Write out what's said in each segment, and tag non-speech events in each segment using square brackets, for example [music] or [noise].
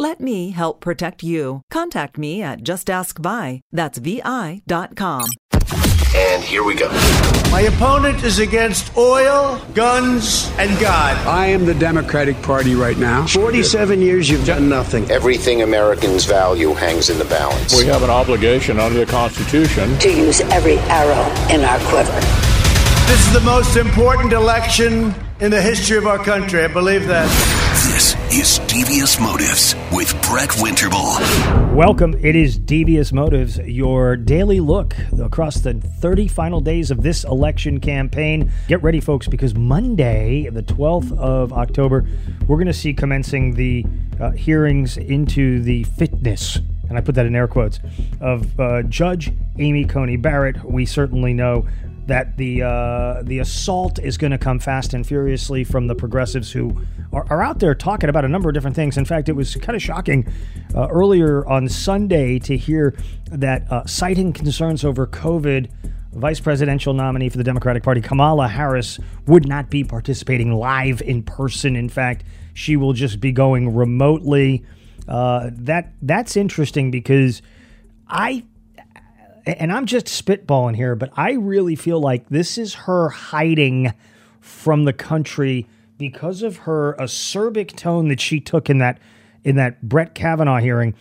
Let me help protect you. Contact me at justaskvi. That's vi.com. And here we go. My opponent is against oil, guns, and God. I am the Democratic Party right now. 47 years you've done nothing. Everything Americans value hangs in the balance. We have an obligation under the Constitution to use every arrow in our quiver. This is the most important election in the history of our country. I believe that. This is Devious Motives with Brett Winterble. Welcome. It is Devious Motives, your daily look across the 30 final days of this election campaign. Get ready, folks, because Monday, the 12th of October, we're going to see commencing the uh, hearings into the fitness and I put that in air quotes, of uh, Judge Amy Coney Barrett. We certainly know that the uh, the assault is going to come fast and furiously from the progressives who are, are, out there talking about a number of different things. In fact, it was kind of shocking uh, earlier on Sunday to hear that uh, citing concerns over COVID. Vice presidential nominee for the Democratic Party, Kamala Harris, would not be participating live in person. In fact, she will just be going remotely. Uh, that that's interesting because I and I'm just spitballing here, but I really feel like this is her hiding from the country because of her acerbic tone that she took in that in that Brett Kavanaugh hearing.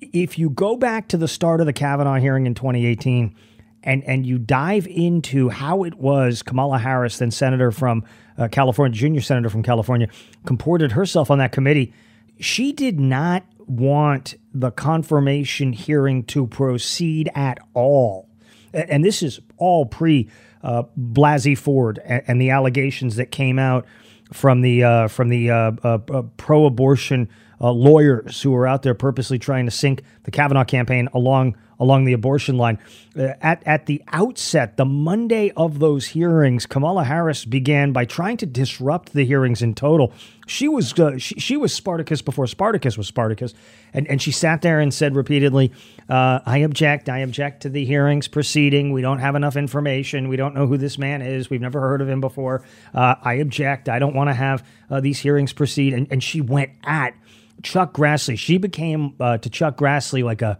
If you go back to the start of the Kavanaugh hearing in 2018 and and you dive into how it was Kamala Harris, then senator from uh, California, junior senator from California, comported herself on that committee, she did not want the confirmation hearing to proceed at all. And this is all pre uh, Blasey Ford and, the allegations that came out from the uh, from the uh, uh, uh pro-abortion uh, lawyers who were out there purposely trying to sink the Kavanaugh campaign along along the abortion line. Uh, at, at the outset, the Monday of those hearings, Kamala Harris began by trying to disrupt the hearings in total. She was uh, she, she was Spartacus before Spartacus was Spartacus, and, and she sat there and said repeatedly, uh, "I object. I object to the hearings proceeding. We don't have enough information. We don't know who this man is. We've never heard of him before. Uh, I object. I don't want to have uh, these hearings proceed." And, and she went at Chuck Grassley. She became uh, to Chuck Grassley like a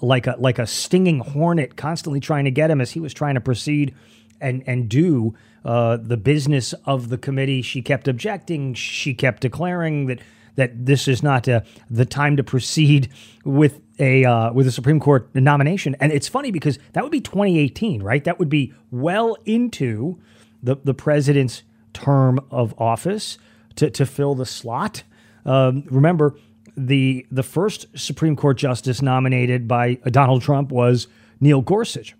like a like a stinging hornet, constantly trying to get him as he was trying to proceed and and do uh, the business of the committee. She kept objecting. She kept declaring that that this is not uh, the time to proceed with a uh, with a Supreme Court nomination. And it's funny because that would be 2018, right? That would be well into the the president's term of office to to fill the slot. Um, remember, the the first Supreme Court justice nominated by uh, Donald Trump was Neil Gorsuch.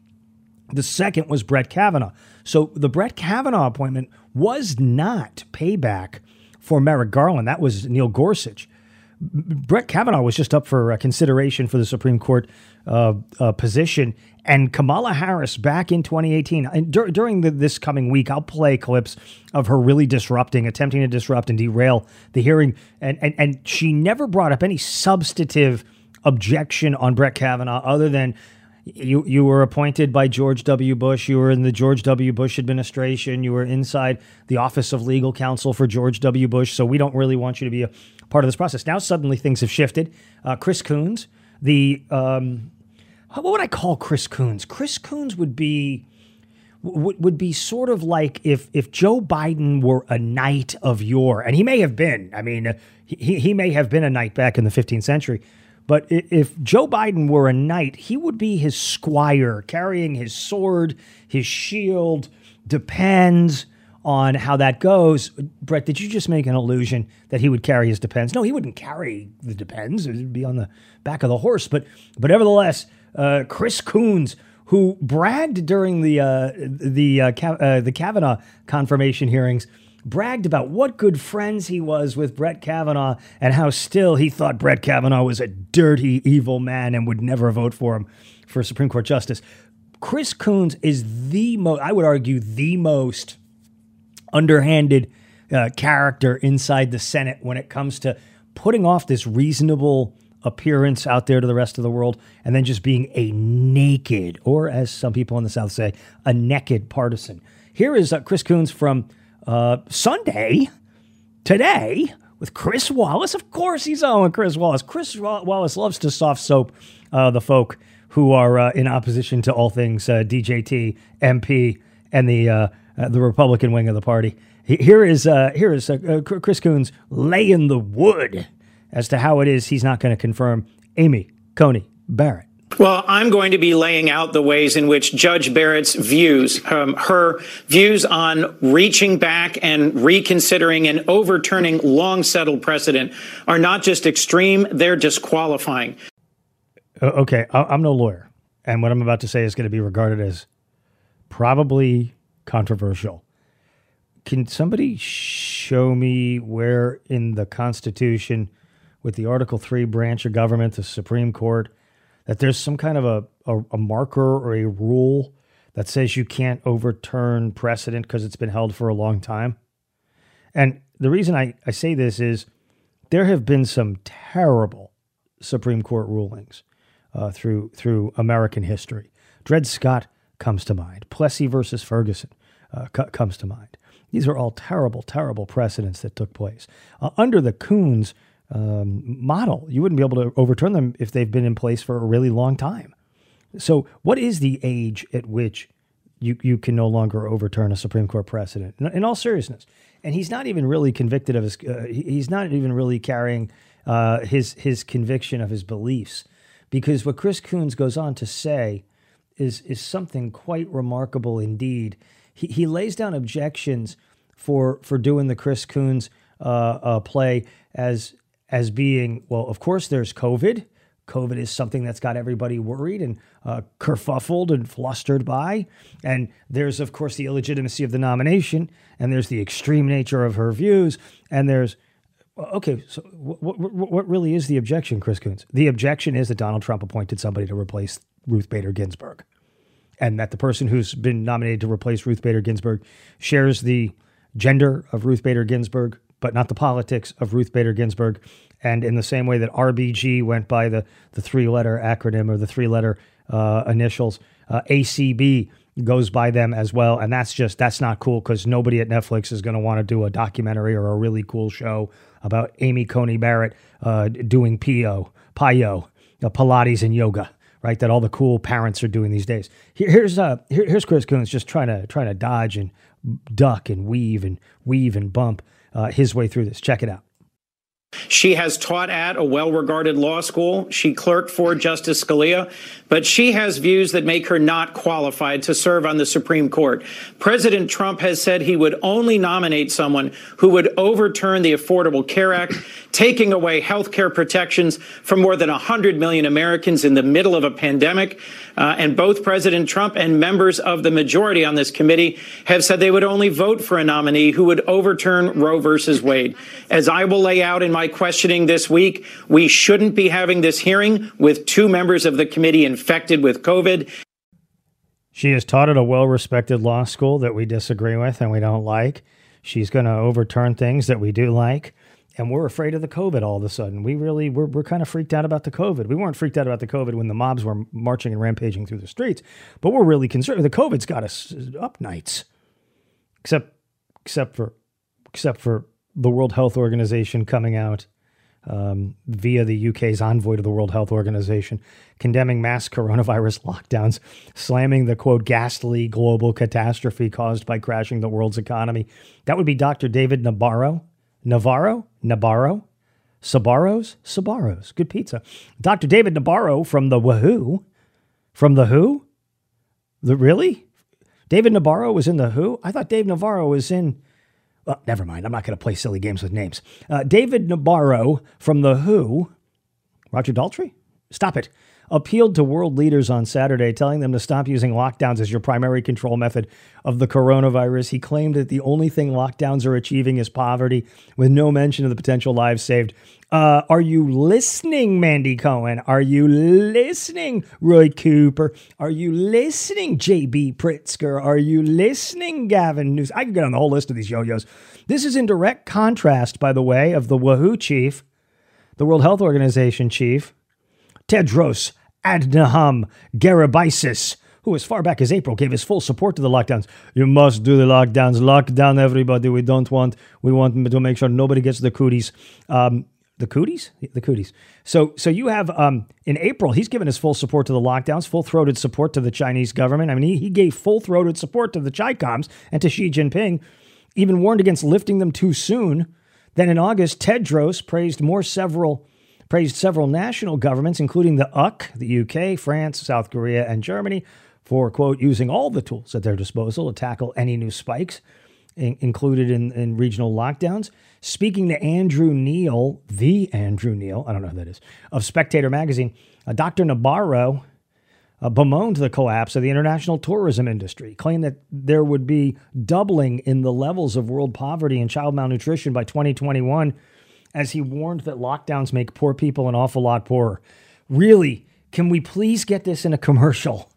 The second was Brett Kavanaugh. So the Brett Kavanaugh appointment was not payback for Merrick Garland. That was Neil Gorsuch. Brett Kavanaugh was just up for uh, consideration for the Supreme Court uh, uh, position. And Kamala Harris back in 2018, and dur- during the, this coming week, I'll play clips of her really disrupting, attempting to disrupt and derail the hearing. And, and, and she never brought up any substantive objection on Brett Kavanaugh other than you you were appointed by George W. Bush. You were in the George W. Bush administration. You were inside the Office of Legal Counsel for George W. Bush. So we don't really want you to be a part of this process. Now suddenly things have shifted. Uh, Chris Coons, the um, what would I call Chris Coons? Chris Coons would be would, would be sort of like if if Joe Biden were a knight of yore, and he may have been. I mean, he he may have been a knight back in the 15th century. But if Joe Biden were a knight, he would be his squire, carrying his sword, his shield. Depends on how that goes. Brett, did you just make an illusion that he would carry his depends? No, he wouldn't carry the depends. It would be on the back of the horse. But but nevertheless, uh, Chris Coons, who bragged during the uh, the uh, uh, the Kavanaugh confirmation hearings, bragged about what good friends he was with Brett Kavanaugh and how still he thought Brett Kavanaugh was a dirty, evil man and would never vote for him for Supreme Court justice. Chris Coons is the most, I would argue, the most underhanded uh, character inside the Senate when it comes to putting off this reasonable appearance out there to the rest of the world and then just being a naked, or as some people in the South say, a naked partisan. Here is uh, Chris Coons from uh, Sunday, today, with Chris Wallace. Of course, he's on with Chris Wallace. Chris Wallace loves to soft soap uh, the folk who are uh, in opposition to all things uh, DJT, MP, and the uh, uh, the Republican wing of the party. Here is uh, here is uh, Chris Coons laying the wood as to how it is he's not going to confirm Amy Coney Barrett. Well, I'm going to be laying out the ways in which Judge Barrett's views, um, her views on reaching back and reconsidering and overturning long settled precedent, are not just extreme, they're disqualifying. Okay, I'm no lawyer. And what I'm about to say is going to be regarded as probably controversial. Can somebody show me where in the Constitution, with the Article 3 branch of government, the Supreme Court, that there's some kind of a, a, a marker or a rule that says you can't overturn precedent because it's been held for a long time? And the reason I, I say this is there have been some terrible Supreme Court rulings uh, through through American history. Dred Scott comes to mind. Plessy versus Ferguson uh, comes to mind. These are all terrible, terrible precedents that took place. Uh, under the Coons um, model, you wouldn't be able to overturn them if they've been in place for a really long time. So, what is the age at which you, you can no longer overturn a Supreme Court precedent? In, in all seriousness, and he's not even really convicted of his. Uh, he's not even really carrying uh, his his conviction of his beliefs, because what Chris Coons goes on to say is is something quite remarkable indeed. He, he lays down objections for for doing the Chris Coons uh, uh, play as as being well. Of course, there's COVID. COVID is something that's got everybody worried and uh, kerfuffled and flustered by. And there's, of course, the illegitimacy of the nomination, and there's the extreme nature of her views, and there's okay. So, what, what, what really is the objection, Chris Coons? The objection is that Donald Trump appointed somebody to replace Ruth Bader Ginsburg, and that the person who's been nominated to replace Ruth Bader Ginsburg shares the gender of Ruth Bader Ginsburg, but not the politics of Ruth Bader Ginsburg. And in the same way that RBG went by the, the three letter acronym or the three letter uh, initials, uh, ACB goes by them as well. And that's just, that's not cool because nobody at Netflix is going to want to do a documentary or a really cool show about Amy Coney Barrett uh, doing PO, PIO, uh, Pilates and yoga right? That all the cool parents are doing these days. Here, here's uh, here, here's Chris Coons just trying to trying to dodge and duck and weave and weave and bump uh, his way through this. Check it out. She has taught at a well regarded law school. She clerked for Justice Scalia, but she has views that make her not qualified to serve on the Supreme Court. President Trump has said he would only nominate someone who would overturn the Affordable Care Act, taking away health care protections from more than 100 million Americans in the middle of a pandemic. Uh, and both President Trump and members of the majority on this committee have said they would only vote for a nominee who would overturn Roe versus Wade. As I will lay out in my questioning this week, we shouldn't be having this hearing with two members of the committee infected with COVID. She has taught at a well respected law school that we disagree with and we don't like. She's going to overturn things that we do like and we're afraid of the COVID all of a sudden. We really we're, we're kind of freaked out about the COVID. We weren't freaked out about the COVID when the mobs were marching and rampaging through the streets, but we're really concerned. The COVID's got us up nights, except except for except for the World Health Organization coming out um, via the UK's envoy to the World Health Organization, condemning mass coronavirus [laughs] lockdowns, slamming the quote ghastly global catastrophe caused by crashing the world's economy. That would be Dr. David Nabarro. Navarro? Nabarro? Sabaros? Sabaros. Good pizza. Dr. David Nabarro from the Wahoo. From the Who? The really? David Nabarro was in the Who? I thought Dave Navarro was in never mind. I'm not going to play silly games with names. Uh, David Nabarro from The Who, Roger Daltrey? Stop it. Appealed to world leaders on Saturday, telling them to stop using lockdowns as your primary control method of the coronavirus. He claimed that the only thing lockdowns are achieving is poverty, with no mention of the potential lives saved. Uh, are you listening, Mandy Cohen? Are you listening, Roy Cooper? Are you listening, JB Pritzker? Are you listening, Gavin Newsom? I can get on the whole list of these yo yos. This is in direct contrast, by the way, of the WHO chief, the World Health Organization chief, Tedros Adhanom Ghebreyesus, who as far back as April gave his full support to the lockdowns. You must do the lockdowns. Lock down everybody. We don't want. We want to make sure nobody gets the cooties. Um, the cooties, the cooties. So, so you have um, in April, he's given his full support to the lockdowns, full throated support to the Chinese government. I mean, he, he gave full throated support to the Chicoms and to Xi Jinping, even warned against lifting them too soon. Then in August, Tedros praised more several praised several national governments, including the UK, the UK, France, South Korea, and Germany, for quote using all the tools at their disposal to tackle any new spikes in, included in, in regional lockdowns. Speaking to Andrew Neil, the Andrew Neil, I don't know who that is, of Spectator magazine, uh, Dr. Nabarro uh, bemoaned the collapse of the international tourism industry, claimed that there would be doubling in the levels of world poverty and child malnutrition by 2021, as he warned that lockdowns make poor people an awful lot poorer. Really, can we please get this in a commercial?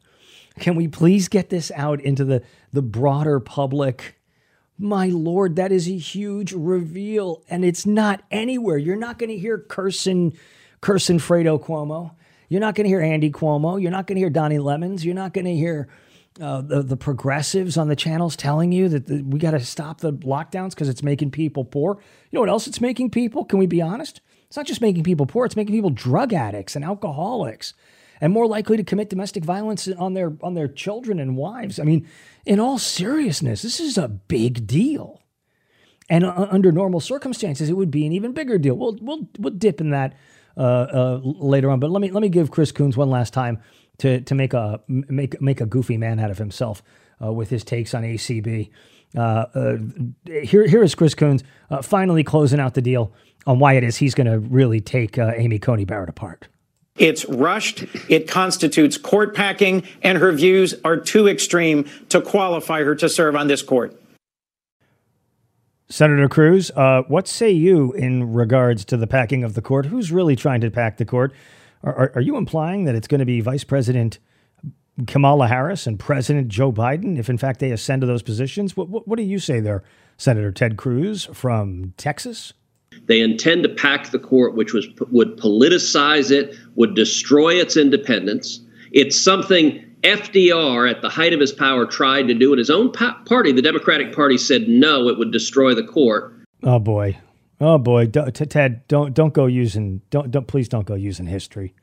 Can we please get this out into the, the broader public? My Lord, that is a huge reveal, and it's not anywhere. You're not going to hear cursing, cursing Fredo Cuomo. You're not going to hear Andy Cuomo. You're not going to hear Donnie Lemons. You're not going to hear uh, the, the progressives on the channels telling you that the, we got to stop the lockdowns because it's making people poor. You know what else it's making people? Can we be honest? It's not just making people poor, it's making people drug addicts and alcoholics and more likely to commit domestic violence on their on their children and wives. I mean, in all seriousness, this is a big deal. And uh, under normal circumstances, it would be an even bigger deal. We'll we'll we'll dip in that uh, uh, later on. But let me let me give Chris Coons one last time to to make a make make a goofy man out of himself uh, with his takes on ACB. Uh, uh, here here is Chris Coons finally closing out the deal on why it is he's going to really take Amy Coney Barrett apart. It's rushed. It constitutes court packing, and her views are too extreme to qualify her to serve on this court. Senator Cruz, uh, what say you in regards to the packing of the court? Who's really trying to pack the court? Are, are, you implying that it's going to be Vice President Kamala Harris and President Joe Biden if, in fact, they ascend to those positions? What, what, what do you say there, Senator Ted Cruz from Texas? They intend to pack the court, which was would politicize it, would destroy its independence. It's something FDR, at the height of his power, tried to do in his own party. The Democratic Party said no; it would destroy the court. Oh boy, oh boy, Ted, don't don't go using don't don't please don't go using history.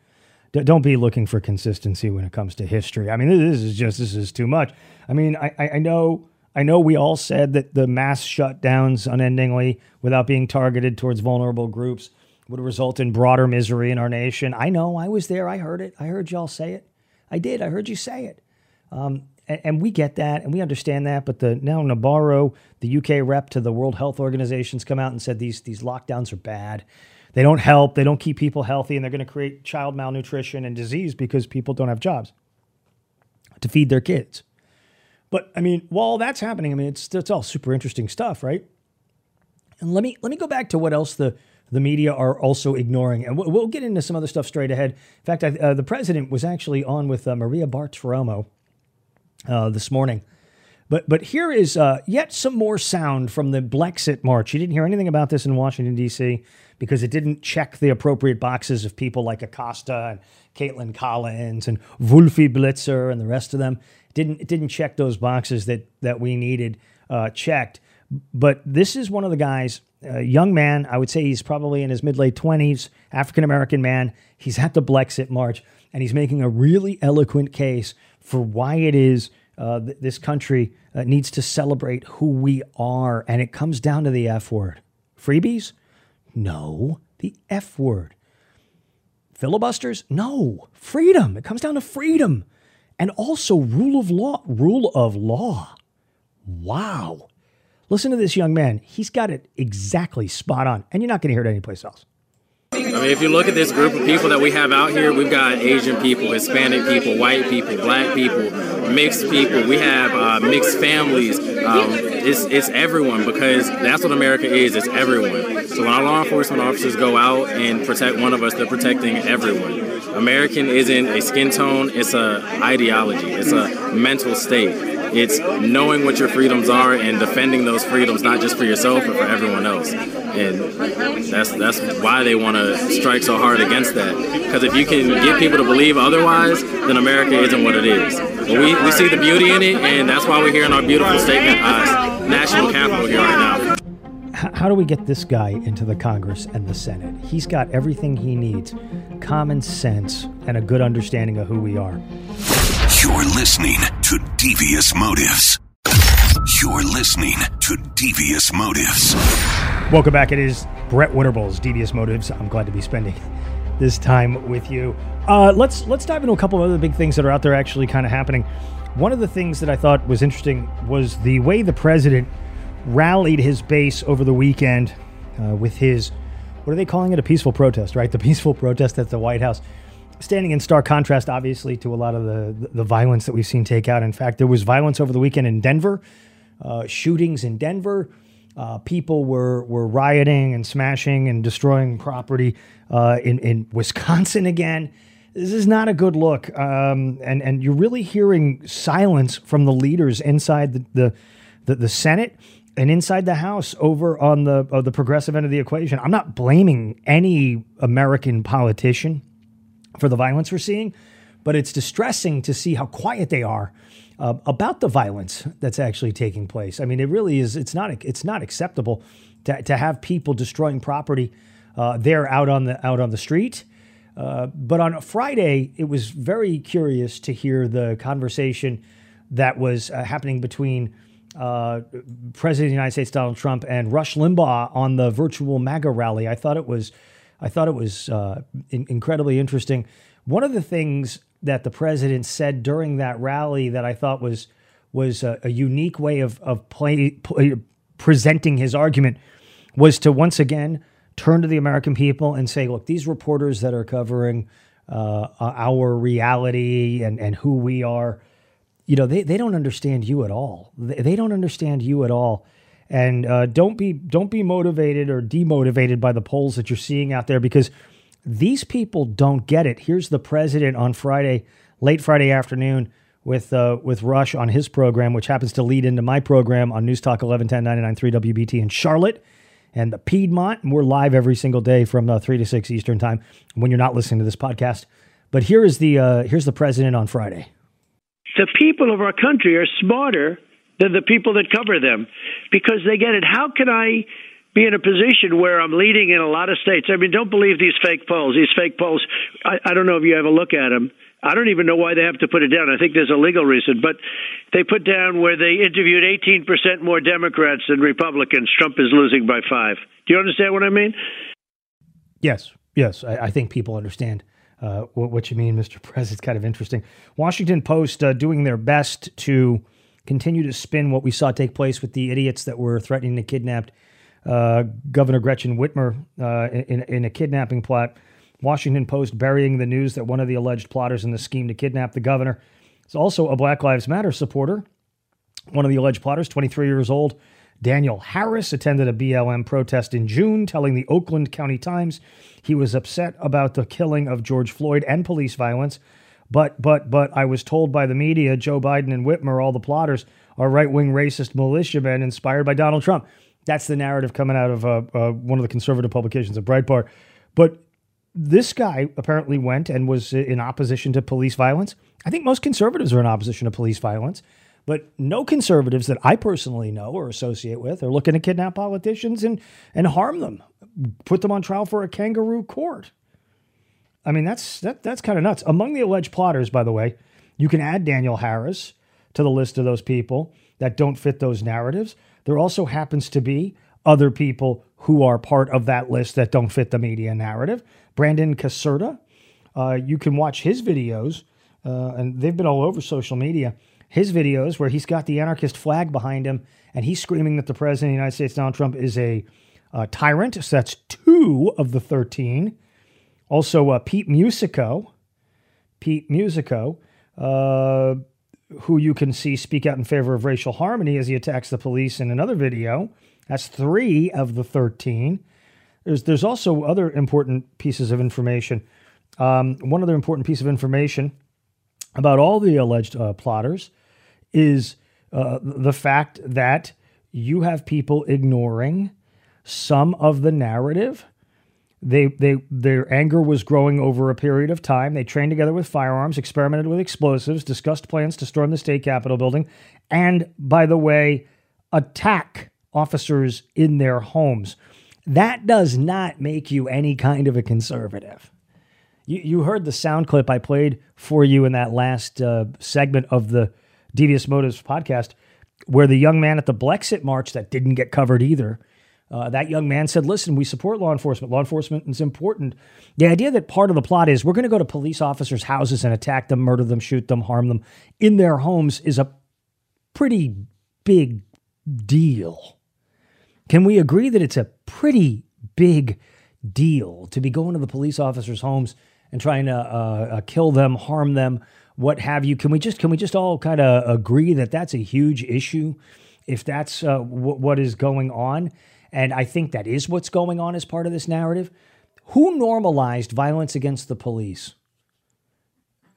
Don't be looking for consistency when it comes to history. I mean, this is just this is too much. I mean, I I know I know we all said that the mass shutdowns unendingly without being targeted towards vulnerable groups would result in broader misery in our nation. I know. I was there. I heard it. I heard y'all say it. I did. I heard you say it. Um, and, and, we get that and we understand that. But the now Nabarro, the UK rep to the World Health Organization's come out and said these these lockdowns are bad. They don't help. They don't keep people healthy, and they're going to create child malnutrition and disease because people don't have jobs to feed their kids. But I mean, while that's happening, I mean, it's it's all super interesting stuff, right? And let me let me go back to what else the the media are also ignoring, and we'll, get into some other stuff straight ahead. In fact, I, uh, the president was actually on with uh, Maria Bartiromo uh, this morning. But but here is uh, yet some more sound from the Blexit March. You didn't hear anything about this in Washington D.C. because it didn't check the appropriate boxes of people like Acosta and Kaitlan Collins and Wolfie Blitzer and the rest of them didn't it didn't check those boxes that that we needed uh, checked. But this is one of the guys, a young man. I would say he's probably in his mid late twenties, African American man. He's at the Blexit March, and he's making a really eloquent case for why it is uh, th- this country uh, needs to celebrate who we are, and it comes down to the F word. Freebies? No, the F word. Filibusters? No, freedom. It comes down to freedom, and also rule of law. Rule of law. Wow. Listen to this young man. He's got it exactly spot on, and you're not going to hear it anyplace else. I mean, if you look at this group of people that we have out here, we've got Asian people, Hispanic people, white people, black people, mixed people. We have uh, mixed families. Um, it's, it's everyone because that's what America is. It's everyone. So when our law enforcement officers go out and protect one of us, they're protecting everyone. American isn't a skin tone. It's a ideology. It's a mental state. It's knowing what your freedoms are and defending those freedoms, not just for yourself, but for everyone else. And that's that's why they want to strike so hard against that. Because if you can get people to believe otherwise, then America isn't what it is. But we, we see the beauty in it, and that's why we're here in our beautiful state, uh, national capital here right now how do we get this guy into the Congress and the Senate? He's got everything he needs common sense and a good understanding of who we are. You're listening to Devious Motives. You're listening to Devious Motives. Welcome back. It is Brett Winterble's Devious Motives. I'm glad to be spending [laughs] this time with you. Uh, let's let's dive into a couple of other big things that are out there actually kind of happening. One of the things that I thought was interesting was the way the president rallied his base over the weekend uh, with his what are they calling it? A peaceful protest, right? The [laughs] peaceful protest at the White House standing in stark contrast, obviously, to a lot of the, the violence that we've seen take out. In fact, there was violence over the weekend in Denver, uh, shootings in Denver. Uh, people were were rioting and smashing and destroying property uh, in in Wisconsin again. This is not a good look, um, and and you're really hearing silence from the leaders inside the the, the, the Senate and inside the House over on the the progressive end of the equation. I'm not blaming any American politician for the violence we're seeing, but it's distressing to see how quiet they are uh, about the violence that's actually taking place. I mean, it really is. It's not. It's not acceptable to, to have people destroying property uh, there out on the out on the street. Uh, but on Friday, it was very curious to hear the conversation that was uh, happening between uh, President of the United States Donald Trump and Rush Limbaugh on the virtual MAGA rally. I thought it was I thought it was uh, in- incredibly interesting. One of the things that the president said during that rally that I thought was was a, a unique way of of play, play, presenting his argument was to once again turn to the American people and say, look, these reporters that are covering uh, our reality and, and who we are, you know, they, they don't understand you at all. They, they don't understand you at all. And uh, don't be don't be motivated or demotivated by the polls that you're seeing out there because these people don't get it. Here's the president on Friday, late Friday afternoon, with uh, with Rush on his program, which happens to lead into my program on News Talk 1110 3 WBT in Charlotte and the Piedmont. And we're live every single day from uh, three to six Eastern time when you're not listening to this podcast. But here is the uh, here's the president on Friday. The people of our country are smarter than the people that cover them because they get it. How can I be in a position where I'm leading in a lot of states? I mean, don't believe these fake polls. These fake polls, I, I don't know if you have a look at them. I don't even know why they have to put it down. I think there's a legal reason, but they put down where they interviewed 18% more Democrats than Republicans. Trump is losing by five. Do you understand what I mean? Yes, yes. I, I think people understand uh, what, what, you mean, Mr. Prez. It's kind of interesting. Washington Post uh, doing their best to continue to spin what we saw take place with the idiots that were threatening to kidnap uh, Governor Gretchen Whitmer uh, in, in a kidnapping plot. Washington Post burying the news that one of the alleged plotters in the scheme to kidnap the governor is also a Black Lives Matter supporter. One of the alleged plotters, 23 years old, Daniel Harris, attended a BLM protest in June, telling the Oakland County Times he was upset about the killing of George Floyd and police violence but but but I was told by the media, Joe Biden and Whitmer, all the plotters, are right wing racist militiamen inspired by Donald Trump. That's the narrative coming out of uh, uh, one of the conservative publications of Breitbart. But this guy apparently went and was in opposition to police violence. I think most conservatives are in opposition to police violence. But no conservatives that I personally know or associate with are looking to kidnap politicians and, and harm them, put them on trial for a kangaroo court. I mean, that's that, that's kind of nuts. Among the alleged plotters, by the way, you can add Daniel Harris to the list of those people that don't fit those narratives. There also happens to be other people who are part of that list that don't fit the media narrative. Brandon Caserta, uh, you can watch his videos, uh, and they've been all over social media. His videos where he's got the anarchist flag behind him and he's screaming that the president of the United States, Donald Trump, is a uh, tyrant. So that's two of the 13. Also, uh, Pete Musico, Pete Musico, uh, who you can see speak out in favor of racial harmony as he attacks the police in another video. That's three of the 13. There's, there's also other important pieces of information. Um, one other important piece of information about all the alleged uh, plotters is uh, the fact that you have people ignoring some of the narrative. They, they, their anger was growing over a period of time. They trained together with firearms, experimented with explosives, discussed plans to storm the state capitol building, and, by the way, attack officers in their homes. That does not make you any kind of a conservative. You, you heard the sound clip I played for you in that last uh, segment of the Devious Motives podcast, where the young man at the Blexit March that didn't get covered either uh, that young man said, Listen, we support law enforcement. Law enforcement is important. The idea that part of the plot is we're going to go to police officers' houses and attack them, murder them, shoot them, harm them in their homes is a pretty big deal. Can we agree that it's a pretty big deal to be going to the police officers' homes and trying to uh, uh, kill them, harm them, what have you? Can we just can we just all kind of agree that that's a huge issue? If that's uh, w- what is going on, and I think that is what's going on as part of this narrative. Who normalized violence against the police?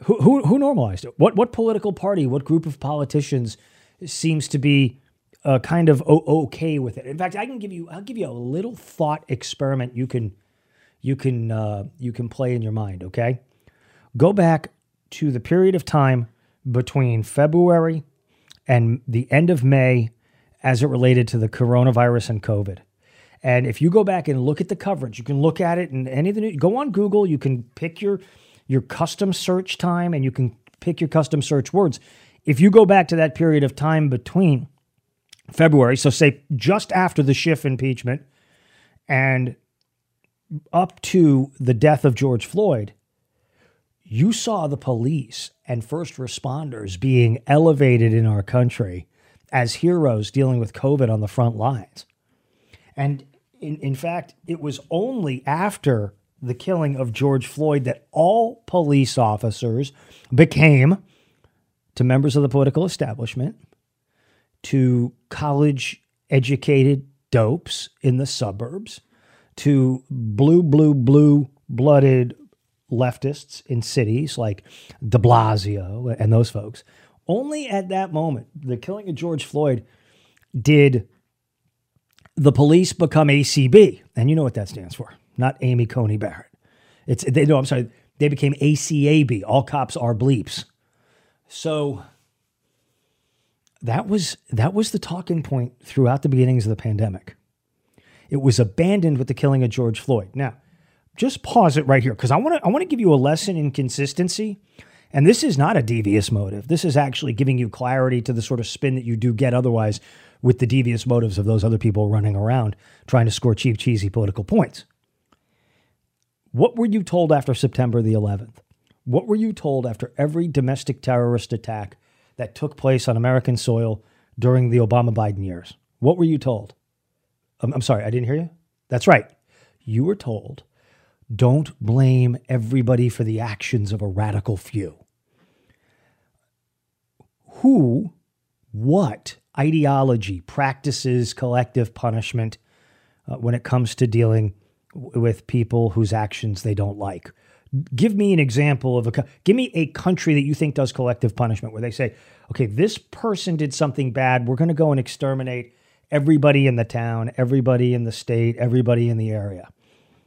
Who, who, who normalized it? What, what political party, what group of politicians seems to be uh, kind of okay with it? In fact, I can give you, I'll give you a little thought experiment you can, you can, uh, you can play in your mind. Okay, go back to the period of time between February and the end of May as it related to the coronavirus and COVID. And if you go back and look at the coverage, you can look at it and any of the anything. Go on Google. You can pick your your custom search time and you can pick your custom search words. If you go back to that period of time between February, so say just after the Schiff impeachment and up to the death of George Floyd, you saw the police and first responders being elevated in our country as heroes dealing with COVID on the front lines. And in, in fact, it was only after the killing of George Floyd that all police officers became, to members of the political establishment, to college educated dopes in the suburbs, to blue, blue, blue blooded leftists in cities like de Blasio and those folks. Only at that moment, the killing of George Floyd, did the police become ACB, and you know what that stands for, not Amy Coney Barrett. It's they no, I'm sorry, they became ACAB. All cops are bleeps. So that was that was the talking point throughout the beginnings of the pandemic. It was abandoned with the killing of George Floyd. Now, just pause it right here because I want to I want to give you a lesson in consistency. And this is not a devious motive. This is actually giving you clarity to the sort of spin that you do get otherwise with the devious motives of those other people running around trying to score cheap, cheesy political points. What were you told after September the 11th? What were you told after every domestic terrorist attack that took place on American soil during the Obama Biden years? What were you told? I'm, I'm sorry, I didn't hear you. That's right. You were told don't blame everybody for the actions of a radical few. Who, what ideology practices collective punishment uh, when it comes to dealing w- with people whose actions they don't like. Give me an example of a give me a country that you think does collective punishment where they say, okay, this person did something bad, we're going to go and exterminate everybody in the town, everybody in the state, everybody in the area.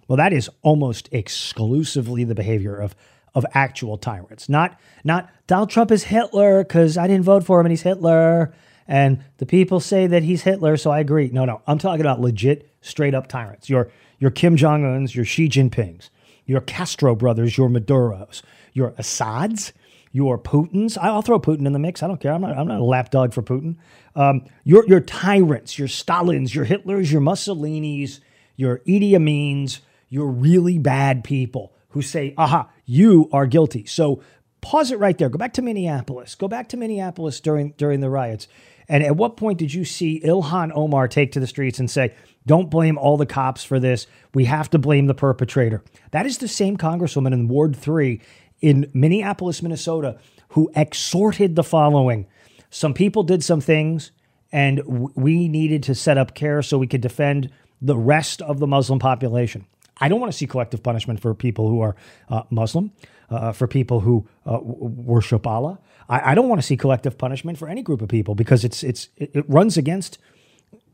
Well, that is almost exclusively the behavior of of actual tyrants. Not not Donald Trump is Hitler because I didn't vote for him and he's Hitler. And the people say that he's Hitler, so I agree. No, no, I'm talking about legit, straight up tyrants. Your your Kim Jong Uns, your Xi Jinpings, your Castro brothers, your Maduros, your Assads, your Putins. I'll throw Putin in the mix. I don't care. I'm not, I'm not a lapdog for Putin. Um, your, your tyrants, your Stalins, your Hitlers, your Mussolinis, your Idi Amins, your really bad people who say, aha, you are guilty. So pause it right there. Go back to Minneapolis. Go back to Minneapolis during, during the riots. And at what point did you see Ilhan Omar take to the streets and say, don't blame all the cops for this. We have to blame the perpetrator. That is the same congresswoman in Ward 3 in Minneapolis, Minnesota, who exhorted the following Some people did some things, and we needed to set up care so we could defend the rest of the Muslim population. I don't want to see collective punishment for people who are uh, Muslim, uh, for people who uh, worship Allah. I, I, don't want to see collective punishment for any group of people because it's it's it runs against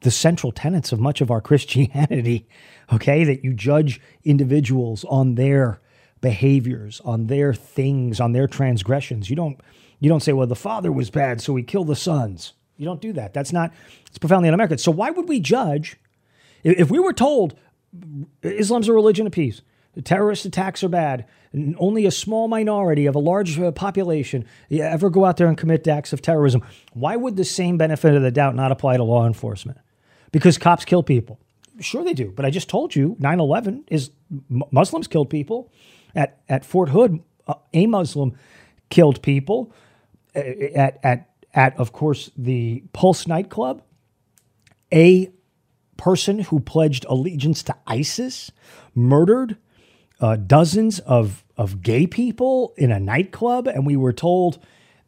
the central tenets of much of our [laughs] Christianity. Okay, that you judge individuals on their behaviors, on their things, on their transgressions. You don't you don't say, well, the father was bad, so we kill the sons. You don't do that. That's not it's profoundly un-American. So why would we judge if we were told Islam's a religion of peace, terrorist attacks are bad, only a small minority of a large uh, population ever go out there and commit acts of terrorism, why would the same benefit of the doubt not apply to law enforcement? Because cops kill people. Sure, they do. But I just told you 9 11 is Muslims killed people. At, at Fort Hood, uh, a Muslim killed people. At, at, at, of course, the Pulse nightclub, a person who pledged allegiance to ISIS murdered uh, dozens of, of gay people in a nightclub. And we were told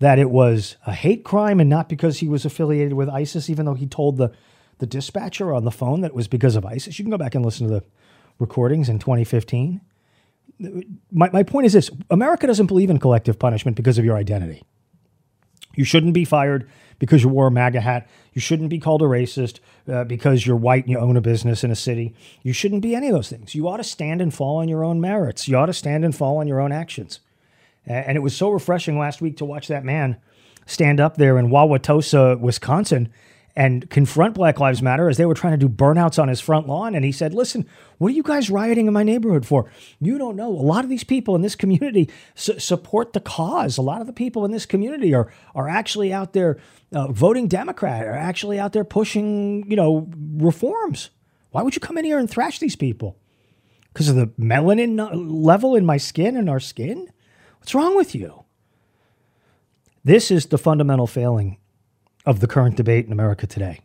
that it was a hate crime and not because he was affiliated with ISIS, even though he told the, the dispatcher on the phone that it was because of ISIS. You can go back and listen to the recordings in 2015 my, my point is this America doesn't believe in collective punishment because of your identity. You shouldn't be fired because you wore a MAGA hat. You shouldn't be called a racist uh, because you're white and you own a business in a city. You shouldn't be any of those things. You ought to stand and fall on your own merits. You ought to stand and fall on your own actions. And it was so refreshing last week to watch that man stand up there in Wauwatosa, Wisconsin, and confront Black Lives Matter as they were trying to do burnouts on his front lawn. And he said, Listen, what are you guys rioting in my neighborhood for? You don't know. A lot of these people in this community su- support the cause. A lot of the people in this community are, are actually out there uh, voting Democrat, are actually out there pushing, you know, reforms. Why would you come in here and thrash these people? Because of the melanin level in my skin and our skin? What's wrong with you? This is the fundamental failing of the current debate in America today.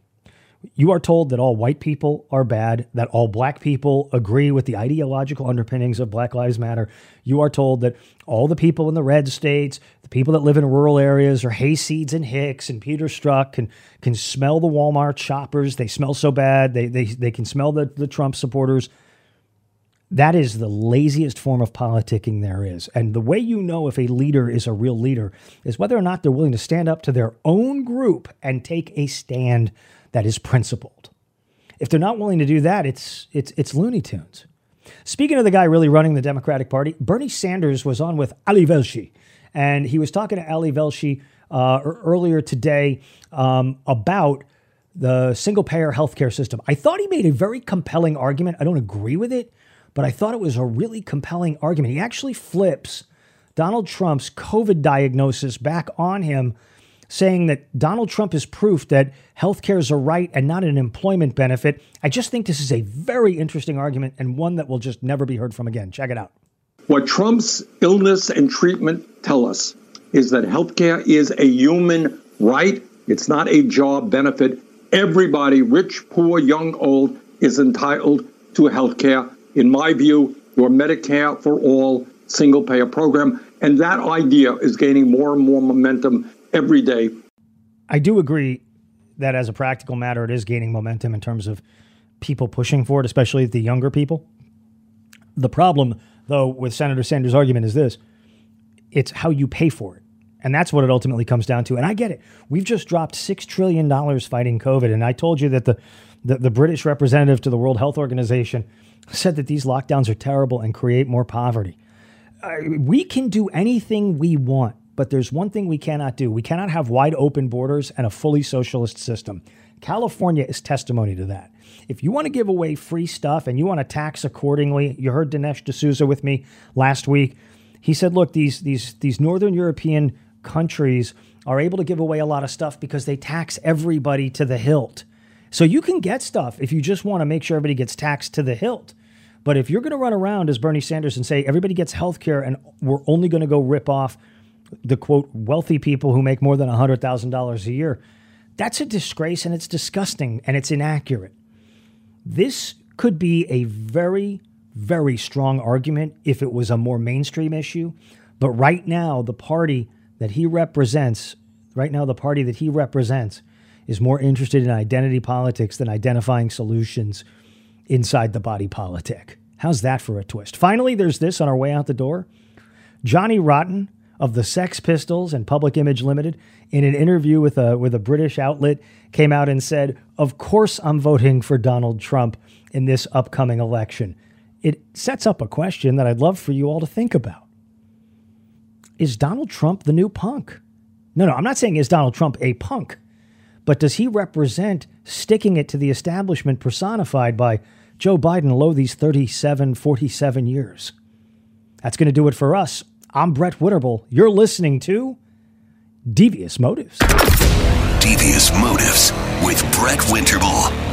You are told that all white people are bad, that all black people agree with the ideological underpinnings of Black Lives Matter. You are told that all the people in the red states, the people that live in rural areas, are hayseeds and hicks and Peter Strzok can, can smell the Walmart shoppers. They smell so bad. They, they, they can smell the, the Trump supporters. That is the laziest form of politicking there is. And the way you know if a leader is a real leader is whether or not they're willing to stand up to their own group and take a stand that is principled. If they're not willing to do that, it's it's it's Looney Tunes. Speaking of the guy really running the Democratic Party, Bernie Sanders was on with Ali Velshi, and he was talking to Ali Velshi uh, earlier today um, about the single payer healthcare system. I thought he made a very compelling argument. I don't agree with it, but I thought it was a really compelling argument. He actually flips Donald Trump's COVID diagnosis back on him, saying that Donald Trump is proof that healthcare is a right and not an employment benefit. I just think this is a very interesting argument and one that will just never be heard from again. Check it out. What Trump's illness and treatment tell us is that healthcare is a human right. It's not a job benefit. Everybody, rich, poor, young, old, is entitled to health care in my view, your Medicare for all single payer program. And that idea is gaining more and more momentum every day. I do agree that as a practical matter, it is gaining momentum in terms of people pushing for it, especially the younger people. The problem, though, with Senator Sanders' argument is this it's how you pay for it. And that's what it ultimately comes down to. And I get it. We've just dropped $6 trillion fighting COVID. And I told you that the, the, the British representative to the World Health Organization said that these lockdowns are terrible and create more poverty. uh, we can do anything we want, but there's one thing we cannot do. We cannot have wide open borders and a fully socialist system. California is testimony to that. If you want to give away free stuff and you want to tax accordingly, you heard Dinesh D'Souza with me last week. He said, look, these these these northern European countries are able to give away a lot of stuff because they tax everybody to the hilt. So you can get stuff if you just want to make sure everybody gets taxed to the hilt. But if you're going to run around as Bernie Sanders and say everybody gets health care and we're only going to go rip off the quote wealthy people who make more than $100,000 a year, that's a disgrace and it's disgusting and it's inaccurate. This could be a very, very strong argument if it was a more mainstream issue. But right now, the party that he represents, right now, the party that he represents is more interested in identity politics than identifying solutions inside the body politic. How's that for a twist? Finally, there's this on our way out the door. Johnny Rotten of the Sex Pistols and Public Image Limited, in an interview with a with a British outlet, came out and said, "Of course, I'm voting for Donald Trump in this upcoming election." It sets up a question that I'd love for you all to think about. Is Donald Trump the new punk? No, no, I'm not saying is Donald Trump a punk, but does he represent sticking it to the establishment personified by Joe Biden lo these 37, 47 years? That's going to do it for us I'm Brett Winterble. You're listening to Devious Motives. Devious Motives with Brett Winterble.